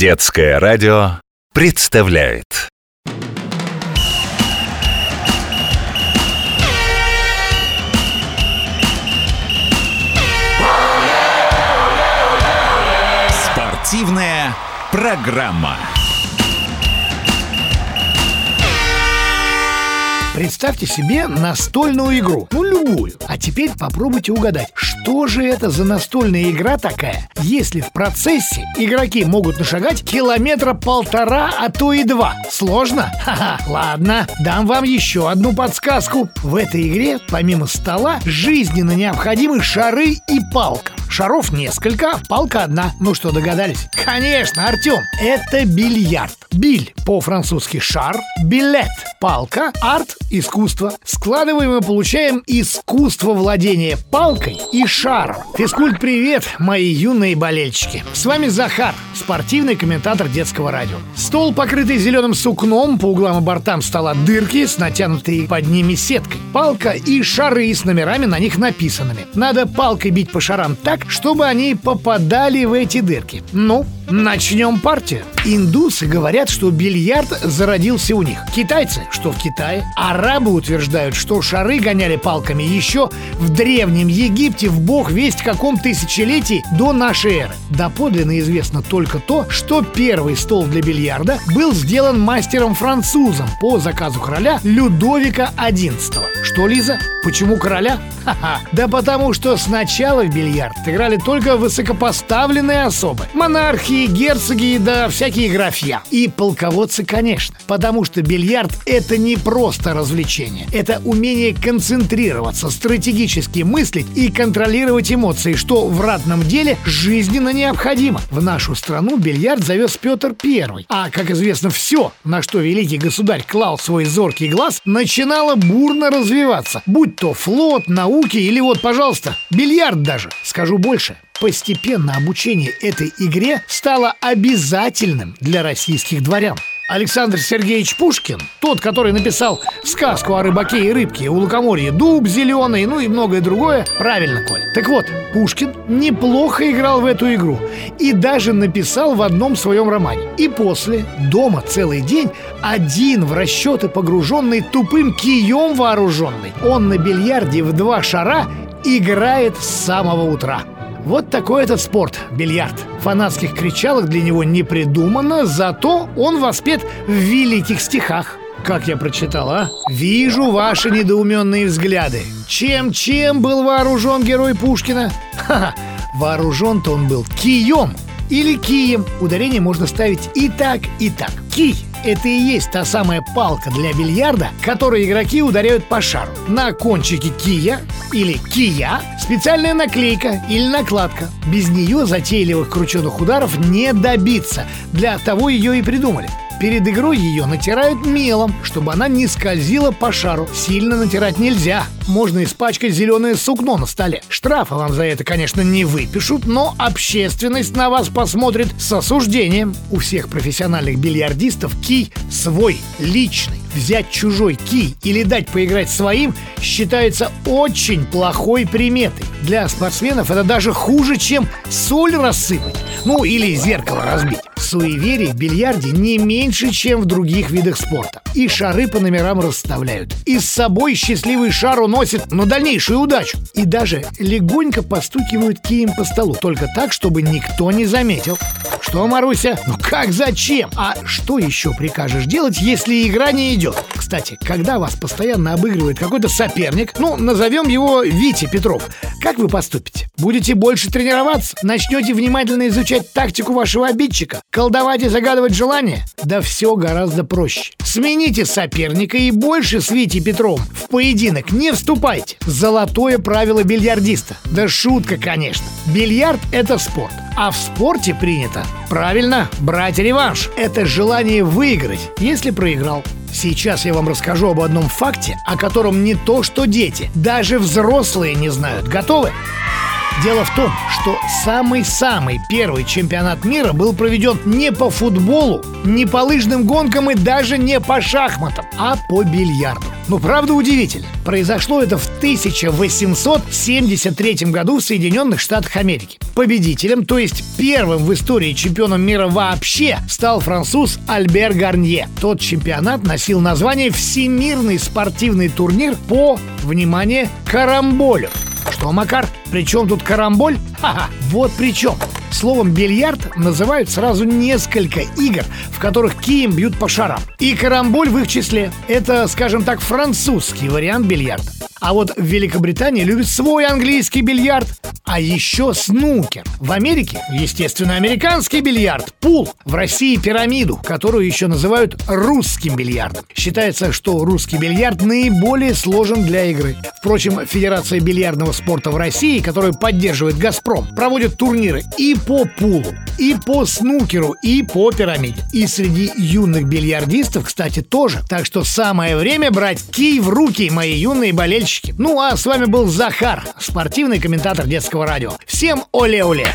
Детское радио представляет Спортивная программа. Представьте себе настольную игру, ну любую. А теперь попробуйте угадать, что же это за настольная игра такая, если в процессе игроки могут нашагать километра полтора, а то и два. Сложно? Ха-ха, ладно, дам вам еще одну подсказку. В этой игре, помимо стола, жизненно необходимы шары и палка. Шаров несколько, палка одна. Ну что, догадались? Конечно, Артем, это бильярд. Биль по-французски шар, билет – палка, арт – искусство. Складываем и получаем искусство владения палкой и шаром. Физкульт привет, мои юные болельщики. С вами Захар, спортивный комментатор детского радио. Стол, покрытый зеленым сукном, по углам и бортам стола дырки с натянутой под ними сеткой. Палка и шары с номерами на них написанными. Надо палкой бить по шарам так, чтобы они попадали в эти дырки. Ну, начнем партию. Индусы говорят, что бильярд зародился у них. Китайцы, что в Китае. Арабы утверждают, что шары гоняли палками еще в Древнем Египте в бог весть каком тысячелетии до нашей эры. Доподлинно известно только то, что первый стол для бильярда был сделан мастером-французом по заказу короля Людовика XI. Что, Лиза? Почему короля? Ха-ха. Да потому что сначала в бильярд играли только высокопоставленные особы. Монархи, герцоги да всякие графья. И полководцы, конечно. Потому что бильярд — это не просто развлечение. Это умение концентрироваться, стратегически мыслить и контролировать эмоции, что в ратном деле жизненно необходимо. В нашу страну бильярд завез Петр I. А, как известно, все, на что великий государь клал свой зоркий глаз, начинало бурно развиваться. Будь то флот, науки или вот, пожалуйста, бильярд даже. Скажу больше. Постепенно обучение этой игре стало обязательным для российских дворян. Александр Сергеевич Пушкин, тот, который написал сказку о рыбаке и рыбке, у лукоморья дуб зеленый, ну и многое другое, правильно, Коль. Так вот, Пушкин неплохо играл в эту игру и даже написал в одном своем романе. И после, дома целый день, один в расчеты погруженный тупым кием вооруженный, он на бильярде в два шара играет с самого утра. Вот такой этот спорт – бильярд. Фанатских кричалок для него не придумано, зато он воспет в великих стихах. Как я прочитал, а? Вижу ваши недоуменные взгляды. Чем-чем был вооружен герой Пушкина? Ха-ха, вооружен-то он был кием или кием. Ударение можно ставить и так, и так. Кий это и есть та самая палка для бильярда, которой игроки ударяют по шару. На кончике кия или кия специальная наклейка или накладка. Без нее затейливых крученых ударов не добиться. Для того ее и придумали. Перед игрой ее натирают мелом, чтобы она не скользила по шару. Сильно натирать нельзя. Можно испачкать зеленое сукно на столе. Штрафа вам за это, конечно, не выпишут, но общественность на вас посмотрит с осуждением. У всех профессиональных бильярдистов кий свой, личный. Взять чужой кий или дать поиграть своим считается очень плохой приметой. Для спортсменов это даже хуже, чем соль рассыпать. Ну или зеркало разбить. Суеверий в бильярде не меньше, чем в других видах спорта. И шары по номерам расставляют. И с собой счастливый шар уносит на дальнейшую удачу. И даже легонько постукивают кием по столу. Только так, чтобы никто не заметил. Что, Маруся? Ну как зачем? А что еще прикажешь делать, если игра не идет? Кстати, когда вас постоянно обыгрывает какой-то соперник, ну, назовем его Витя Петров, как вы поступите? Будете больше тренироваться? Начнете внимательно изучать тактику вашего обидчика? Колдовать и загадывать желания? Да все гораздо проще. Смените соперника и больше с Витей Петровым в поединок не вступайте. Золотое правило бильярдиста. Да шутка, конечно. Бильярд — это спорт. А в спорте принято, правильно, брать реванш. Это желание выиграть, если проиграл. Сейчас я вам расскажу об одном факте, о котором не то что дети, даже взрослые не знают. Готовы? Дело в том, что самый-самый первый чемпионат мира был проведен не по футболу, не по лыжным гонкам и даже не по шахматам, а по бильярду. Ну, правда удивительно. Произошло это в 1873 году в Соединенных Штатах Америки. Победителем, то есть первым в истории чемпионом мира вообще, стал француз Альбер Гарнье. Тот чемпионат носил название «Всемирный спортивный турнир по, внимание, карамболю». Что, Макар, при чем тут карамболь? Ха-ха, вот при чем. Словом бильярд называют сразу несколько игр, в которых кием бьют по шарам. И карамболь в их числе. Это, скажем так, французский вариант бильярда. А вот в Великобритании любят свой английский бильярд, а еще снукер. В Америке, естественно, американский бильярд, пул. В России пирамиду, которую еще называют русским бильярдом. Считается, что русский бильярд наиболее сложен для игры. Впрочем, Федерация бильярдного спорта в России, которую поддерживает «Газпром», проводит турниры и по пулу, и по снукеру, и по пирамиде. И среди юных бильярдистов, кстати, тоже. Так что самое время брать кий в руки, мои юные болельщики. Ну а с вами был Захар, спортивный комментатор детского радио. Всем оле-оле!